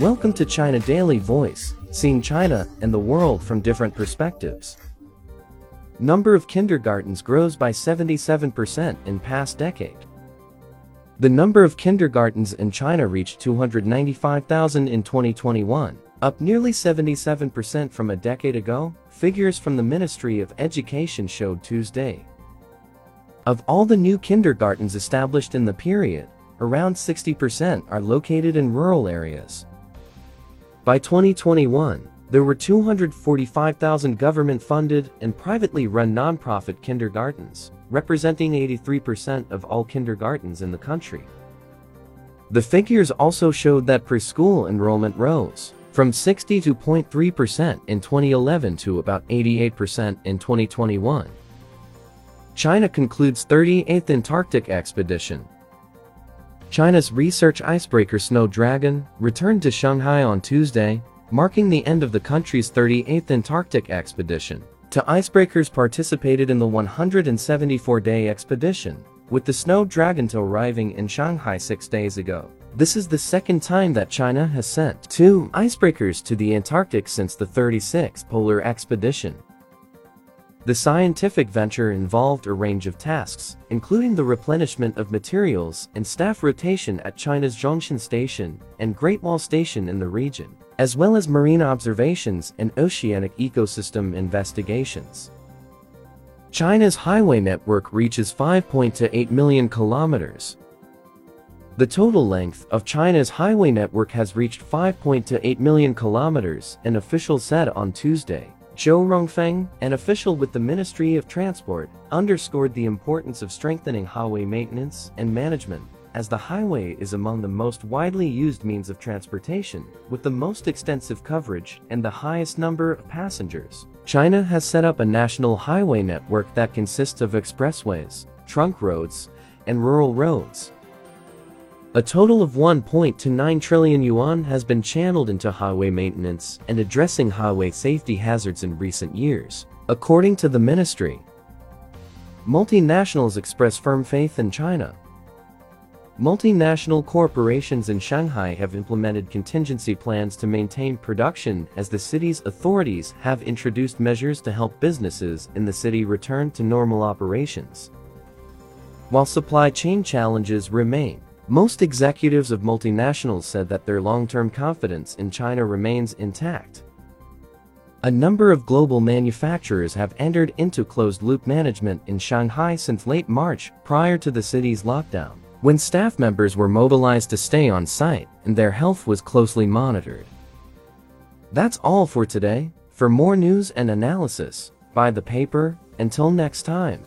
Welcome to China Daily Voice, seeing China and the world from different perspectives. Number of kindergartens grows by 77% in past decade. The number of kindergartens in China reached 295,000 in 2021, up nearly 77% from a decade ago, figures from the Ministry of Education showed Tuesday. Of all the new kindergartens established in the period, around 60% are located in rural areas. By 2021, there were 245,000 government-funded and privately run nonprofit kindergartens, representing 83% of all kindergartens in the country. The figures also showed that preschool enrollment rose from 62.3% in 2011 to about 88% in 2021. China concludes 38th Antarctic expedition, China's research icebreaker Snow Dragon returned to Shanghai on Tuesday, marking the end of the country's 38th Antarctic expedition. Two icebreakers participated in the 174-day expedition, with the Snow Dragon 2 arriving in Shanghai six days ago. This is the second time that China has sent two icebreakers to the Antarctic since the 36th polar expedition. The scientific venture involved a range of tasks, including the replenishment of materials and staff rotation at China's Zhongshan Station and Great Wall Station in the region, as well as marine observations and oceanic ecosystem investigations. China's highway network reaches 5.8 million kilometers. The total length of China's highway network has reached 5.8 million kilometers, an official said on Tuesday. Zhou Rongfeng, an official with the Ministry of Transport, underscored the importance of strengthening highway maintenance and management, as the highway is among the most widely used means of transportation, with the most extensive coverage and the highest number of passengers. China has set up a national highway network that consists of expressways, trunk roads, and rural roads, a total of 1.29 trillion yuan has been channeled into highway maintenance and addressing highway safety hazards in recent years, according to the ministry. Multinationals express firm faith in China. Multinational corporations in Shanghai have implemented contingency plans to maintain production as the city's authorities have introduced measures to help businesses in the city return to normal operations. While supply chain challenges remain, most executives of multinationals said that their long-term confidence in China remains intact. A number of global manufacturers have entered into closed-loop management in Shanghai since late March prior to the city's lockdown, when staff members were mobilized to stay on site and their health was closely monitored. That's all for today. For more news and analysis, buy the paper. Until next time.